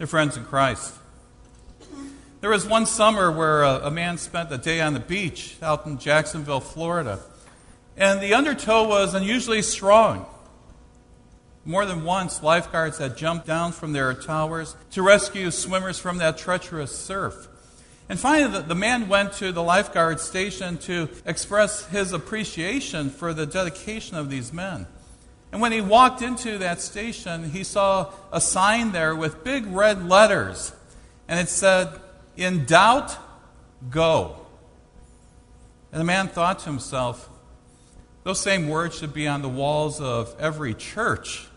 They're friends in Christ. There was one summer where a, a, man spent a day on the beach out in Jacksonville, Florida. And the undertow was unusually strong. More than once, lifeguards had jumped down from their towers to rescue swimmers from that treacherous surf. And finally, the, the man went to the lifeguard station to express his appreciation for the dedication of these men. And when he walked into that station, he saw a sign there with big red letters. And it said, In doubt, go. And the man thought to himself, those same words should be on the walls of every church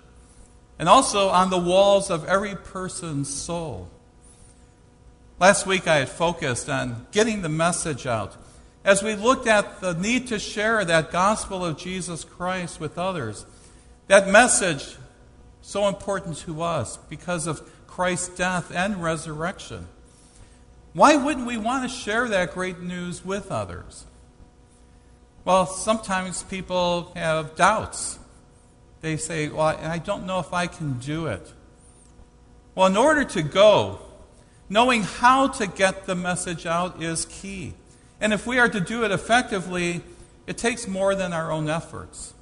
and also on the walls of every person's soul. Last week I had focused on getting the message out as we looked at the need to share that gospel of Jesus Christ with others. That message, so important to us because of Christ's death and resurrection. Why wouldn't we want to share that great news with others? Well, sometimes people have doubts. They say, Well, I don't know if I can do it. Well, in order to go, knowing how to get the message out is key. And if we are to do it effectively, it takes more than our own efforts.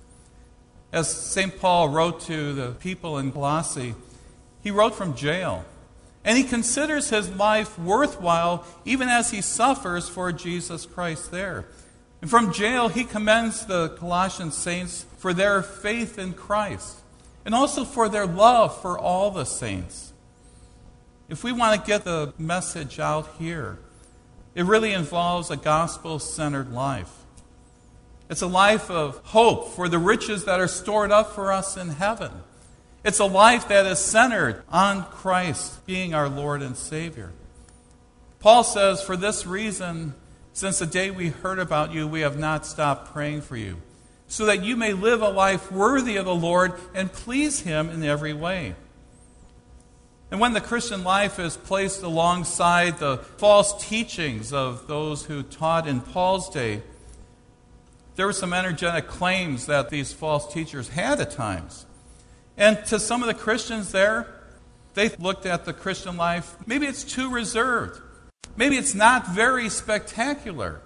As St. Paul wrote to the people in Colossae, he wrote from jail. And he considers his life worthwhile even as he suffers for Jesus Christ there. And from jail, he commends the Colossian saints for their faith in Christ and also for their love for all the saints. If we want to get the message out here, it really involves a gospel centered life. It's a life of hope for the riches that are stored up for us in heaven. It's a life that is centered on Christ being our Lord and Savior. Paul says, For this reason, since the day we heard about you, we have not stopped praying for you, so that you may live a life worthy of the Lord and please Him in every way. And when the Christian life is placed alongside the false teachings of those who taught in Paul's day, there were some energetic claims that these false teachers had at times. And to some of the Christians there, they looked at the Christian life, maybe it's too reserved. Maybe it's not very spectacular.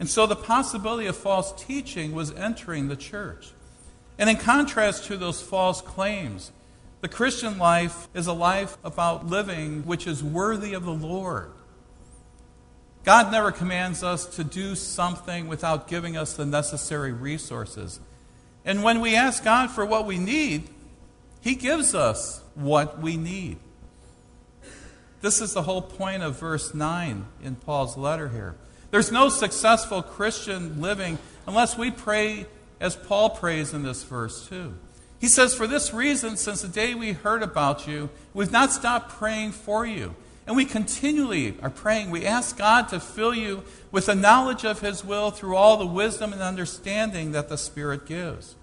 And so the possibility of false teaching was entering the church. And in contrast to those false claims, the Christian life is a life about living which is worthy of the Lord. God never commands us to do something without giving us the necessary resources. And when we ask God for what we need, He gives us what we need. This is the whole point of verse 9 in Paul's letter here. There's no successful Christian living unless we pray as Paul prays in this verse, too. He says, For this reason, since the day we heard about you, we've not stopped praying for you. And we continually are praying. We ask God to fill you with the knowledge of His will through all the wisdom and understanding that the Spirit gives.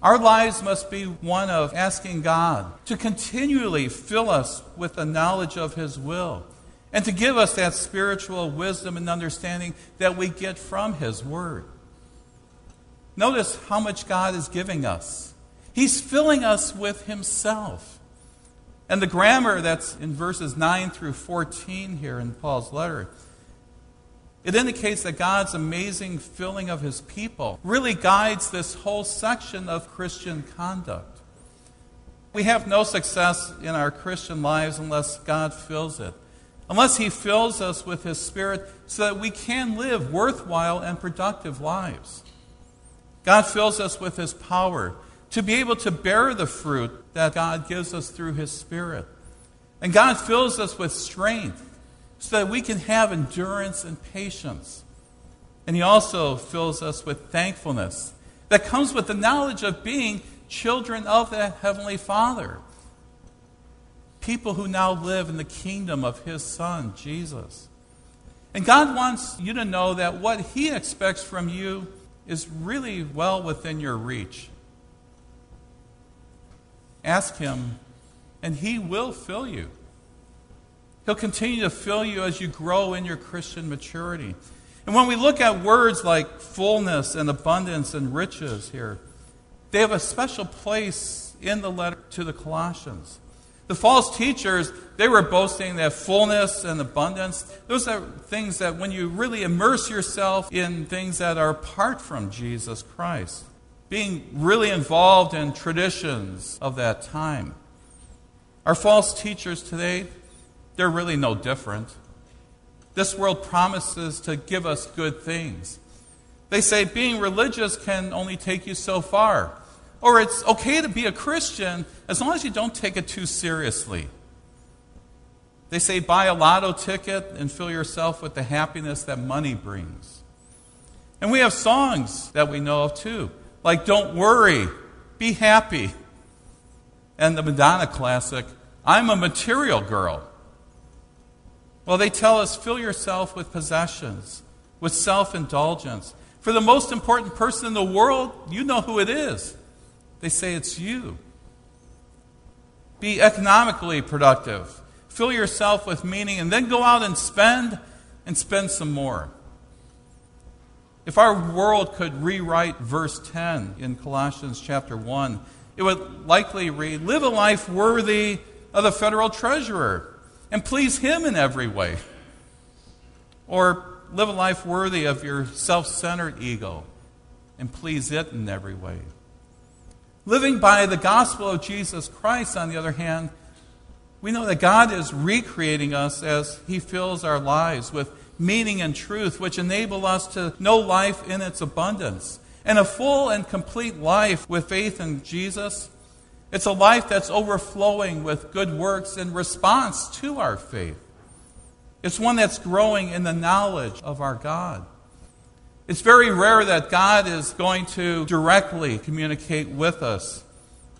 Our lives must be one of asking God to continually fill us with the knowledge of His will and to give us that spiritual wisdom and understanding that we get from His Word. Notice how much God is giving us. He's filling us with Himself. And the grammar that's in verses 9 through 14 here in Paul's letter, it indicates that God's amazing filling of his people really guides this whole section of Christian conduct. We have no success in our Christian lives unless God fills it, unless he fills us with his Spirit so that we can live worthwhile and productive lives. God fills us with his power to be able to bear the fruit that God gives us through His Spirit. And God fills us with strength so that we can have endurance and patience. And He also fills us with thankfulness that comes with the knowledge of being children of the Heavenly Father. people who now live in the kingdom of His Son, Jesus. And God wants you to know that what He expects from you is really well within your reach. Ask Him, and He will fill you. He'll continue to fill you as you grow in your Christian maturity. And when we look at words like fullness and abundance and riches here, they have a special place in the letter to the Colossians. The false teachers, they were boasting that fullness and abundance, those are things that when you really immerse yourself in things that are apart from Jesus Christ, being really involved in traditions of that time. Our false teachers today, they're really no different. This world promises to give us good things. They say being religious can only take you so far. Or it's okay to be a Christian as long as you don't take it too seriously. They say buy a lotto ticket and fill yourself with the happiness that money brings. And we have songs that we know of too, like Don't Worry, Be Happy. And the Madonna classic, I'm a material girl. Well, they tell us fill yourself with possessions, with self indulgence. For the most important person in the world, you know who it is. They say it's you. Be economically productive. Fill yourself with meaning and then go out and spend and spend some more. If our world could rewrite verse 10 in Colossians chapter 1, it would likely read Live a life worthy of the federal treasurer and please him in every way. Or live a life worthy of your self centered ego and please it in every way. Living by the gospel of Jesus Christ, on the other hand, we know that God is recreating us as He fills our lives with meaning and truth, which enable us to know life in its abundance. And a full and complete life with faith in Jesus, it's a life that's overflowing with good works in response to our faith. It's one that's growing in the knowledge of our God. It's very rare that God is going to directly communicate with us,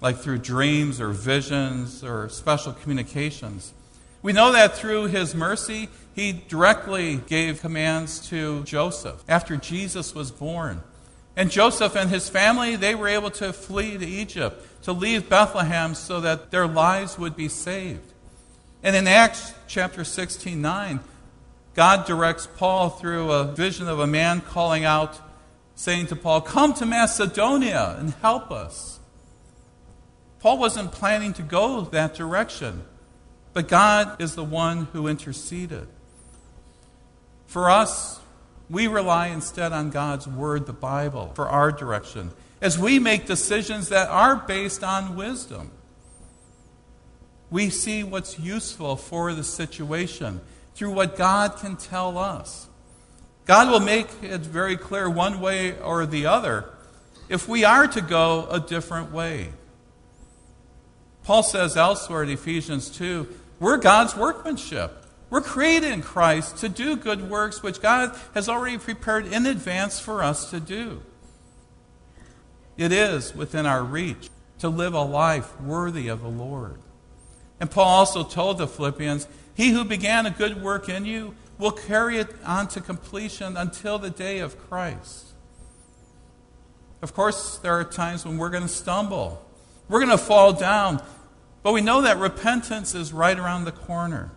like through dreams or visions or special communications. We know that through his mercy, he directly gave commands to Joseph after Jesus was born. And Joseph and his family, they were able to flee to Egypt, to leave Bethlehem so that their lives would be saved. And in Acts chapter 16 9, God directs Paul through a vision of a man calling out, saying to Paul, Come to Macedonia and help us. Paul wasn't planning to go that direction, but God is the one who interceded. For us, we rely instead on God's Word, the Bible, for our direction, as we make decisions that are based on wisdom. We see what's useful for the situation through what God can tell us. God will make it very clear one way or the other if we are to go a different way. Paul says elsewhere in Ephesians 2 we're God's workmanship. We're created in Christ to do good works which God has already prepared in advance for us to do. It is within our reach to live a life worthy of the Lord. And Paul also told the Philippians he who began a good work in you will carry it on to completion until the day of Christ. Of course, there are times when we're going to stumble, we're going to fall down, but we know that repentance is right around the corner.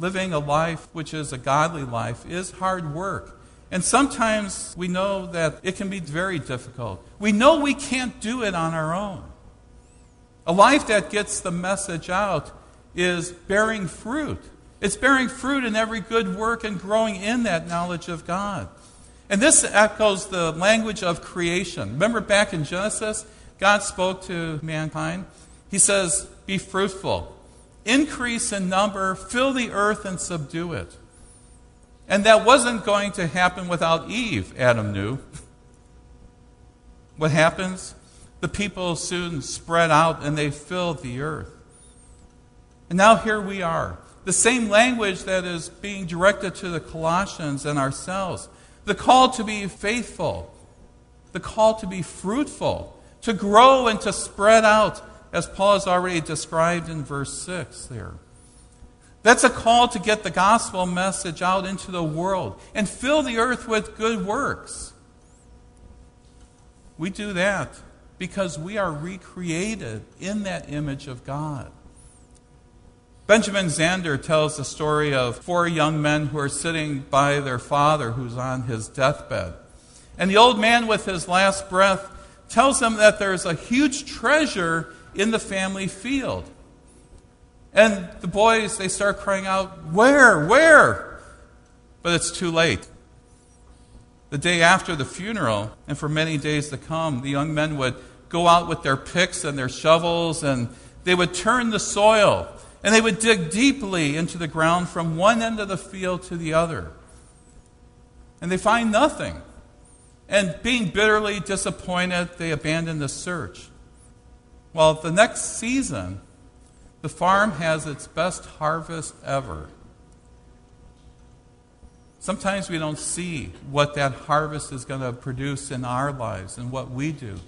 Living a life which is a godly life is hard work. And sometimes we know that it can be very difficult. We know we can't do it on our own. A life that gets the message out is bearing fruit. It's bearing fruit in every good work and growing in that knowledge of God. And this echoes the language of creation. Remember back in Genesis, God spoke to mankind. He says, Be fruitful, increase in number, fill the earth and subdue it. And that wasn't going to happen without Eve, Adam knew. What happens? The people soon spread out and they filled the earth. And now here we are. The same language that is being directed to the Colossians and ourselves. The call to be faithful, the call to be fruitful, to grow and to spread out, as Paul has already described in verse 6 there. That's a call to get the gospel message out into the world and fill the earth with good works. We do that because we are recreated in that image of God. Benjamin Zander tells the story of four young men who are sitting by their father who's on his deathbed. And the old man, with his last breath, tells them that there's a huge treasure in the family field. And the boys, they start crying out, Where? Where? But it's too late. The day after the funeral, and for many days to come, the young men would go out with their picks and their shovels, and they would turn the soil, and they would dig deeply into the ground from one end of the field to the other. And they find nothing. And being bitterly disappointed, they abandon the search. Well, the next season, the farm has its best harvest ever. Sometimes we don't see what that harvest is going to produce in our lives and what we do.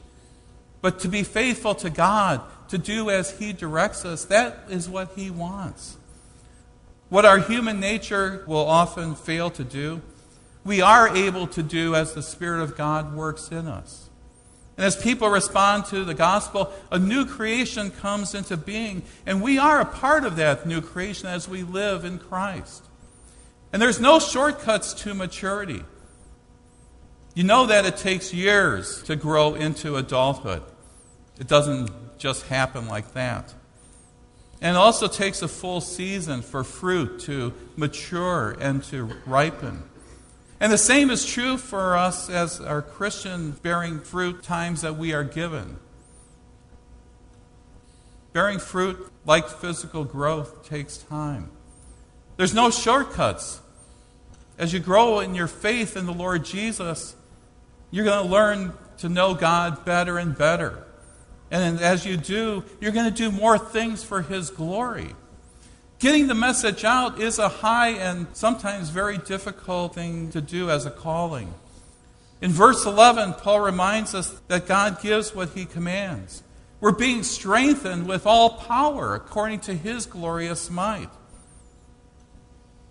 But to be faithful to God, to do as He directs us, that is what He wants. What our human nature will often fail to do, we are able to do as the Spirit of God works in us. And as people respond to the gospel, a new creation comes into being. And we are a part of that new creation as we live in Christ. And there's no shortcuts to maturity. You know that it takes years to grow into adulthood, it doesn't just happen like that. And it also takes a full season for fruit to mature and to ripen. And the same is true for us as our Christian bearing fruit times that we are given. Bearing fruit, like physical growth, takes time. There's no shortcuts. As you grow in your faith in the Lord Jesus, you're going to learn to know God better and better. And as you do, you're going to do more things for His glory. Getting the message out is a high and sometimes very difficult thing to do as a calling. In verse 11, Paul reminds us that God gives what he commands. We're being strengthened with all power according to his glorious might.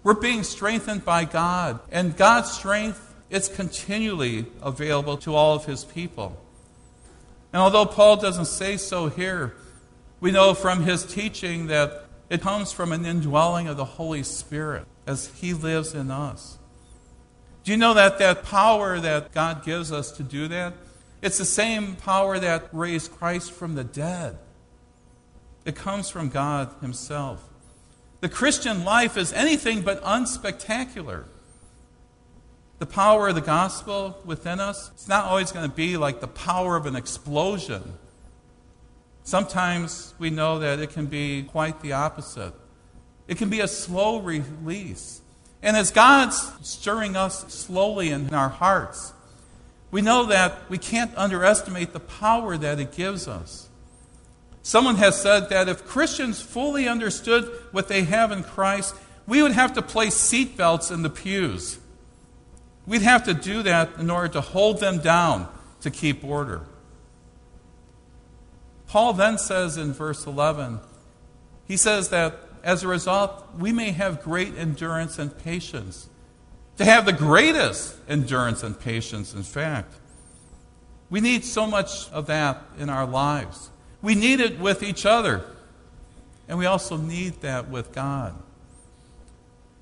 We're being strengthened by God, and God's strength is continually available to all of his people. And although Paul doesn't say so here, we know from his teaching that it comes from an indwelling of the Holy Spirit as He lives in us. Do you know that that power that God gives us to do that? It's the same power that raised Christ from the dead. It comes from God Himself. The Christian life is anything but unspectacular. The power of the gospel within us, it's not always going to be like the power of an explosion Sometimes we know that it can be quite the opposite. It can be a slow release. And as God's stirring us slowly in our hearts, we know that we can't underestimate the power that it gives us. Someone has said that if Christians fully understood what they have in Christ, we would have to place seatbelts in the pews. We'd have to do that in order to hold them down to keep order. Paul then says in verse 11, he says that as a result, we may have great endurance and patience. To have the greatest endurance and patience, in fact. We need so much of that in our lives. We need it with each other. And we also need that with God.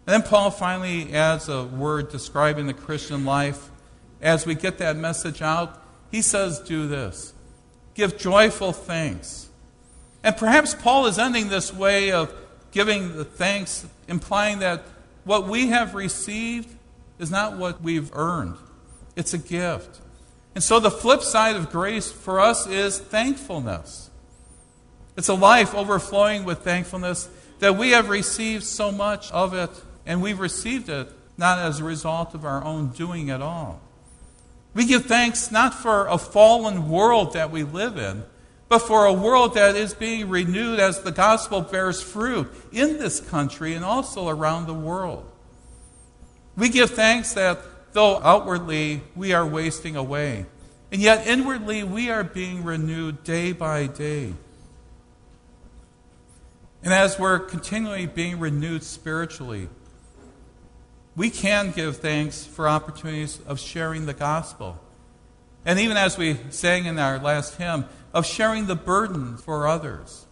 And then Paul finally adds a word describing the Christian life. As we get that message out, he says, Do this give joyful thanks. And perhaps Paul is ending this way of giving the thanks, implying that what we have received is not what we've earned, it's a gift. And so the flip side of grace for us is thankfulness. It's a life overflowing with thankfulness that we have received so much of it, and we've received it not as a result of our own doing at all. We give thanks not for a fallen world that we live in, but for a world that is being renewed as the gospel bears fruit in this country and also around the world. We give thanks that though outwardly we are wasting away, and yet inwardly we are being renewed day by day. And as we're continually being renewed spiritually, we can give thanks for opportunities of sharing the gospel. And even as we sang in our last hymn, of sharing the burden for others.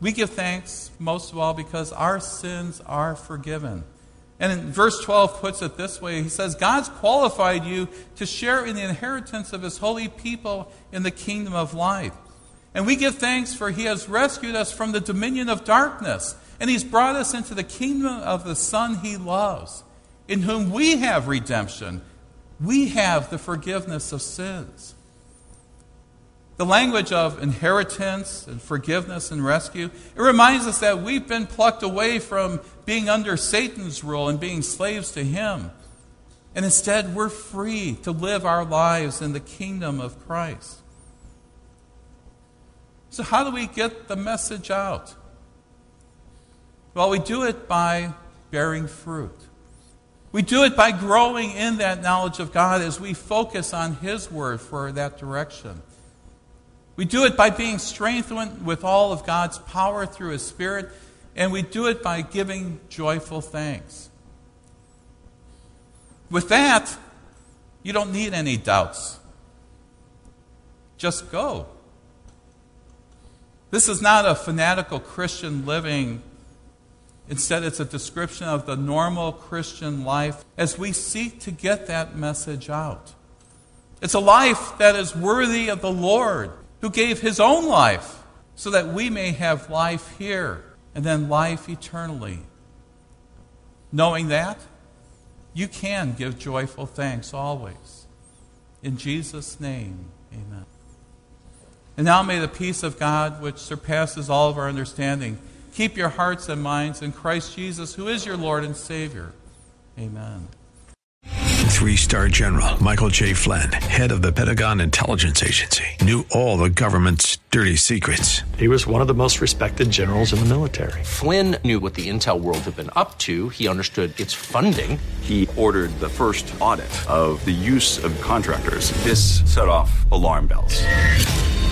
We give thanks most of all because our sins are forgiven. And in verse 12 puts it this way He says, God's qualified you to share in the inheritance of His holy people in the kingdom of light. And we give thanks for He has rescued us from the dominion of darkness, and He's brought us into the kingdom of the Son He loves, in whom we have redemption. We have the forgiveness of sins. The language of inheritance and forgiveness and rescue, it reminds us that we've been plucked away from being under Satan's rule and being slaves to him. And instead, we're free to live our lives in the kingdom of Christ. So, how do we get the message out? Well, we do it by bearing fruit. We do it by growing in that knowledge of God as we focus on His Word for that direction. We do it by being strengthened with all of God's power through His Spirit, and we do it by giving joyful thanks. With that, you don't need any doubts. Just go. This is not a fanatical Christian living. Instead, it's a description of the normal Christian life as we seek to get that message out. It's a life that is worthy of the Lord who gave his own life so that we may have life here and then life eternally. Knowing that, you can give joyful thanks always. In Jesus' name, amen. And now may the peace of God, which surpasses all of our understanding, keep your hearts and minds in Christ Jesus, who is your Lord and Savior. Amen. Three star general Michael J. Flynn, head of the Pentagon Intelligence Agency, knew all the government's dirty secrets. He was one of the most respected generals in the military. Flynn knew what the intel world had been up to, he understood its funding. He ordered the first audit of the use of contractors. This set off alarm bells.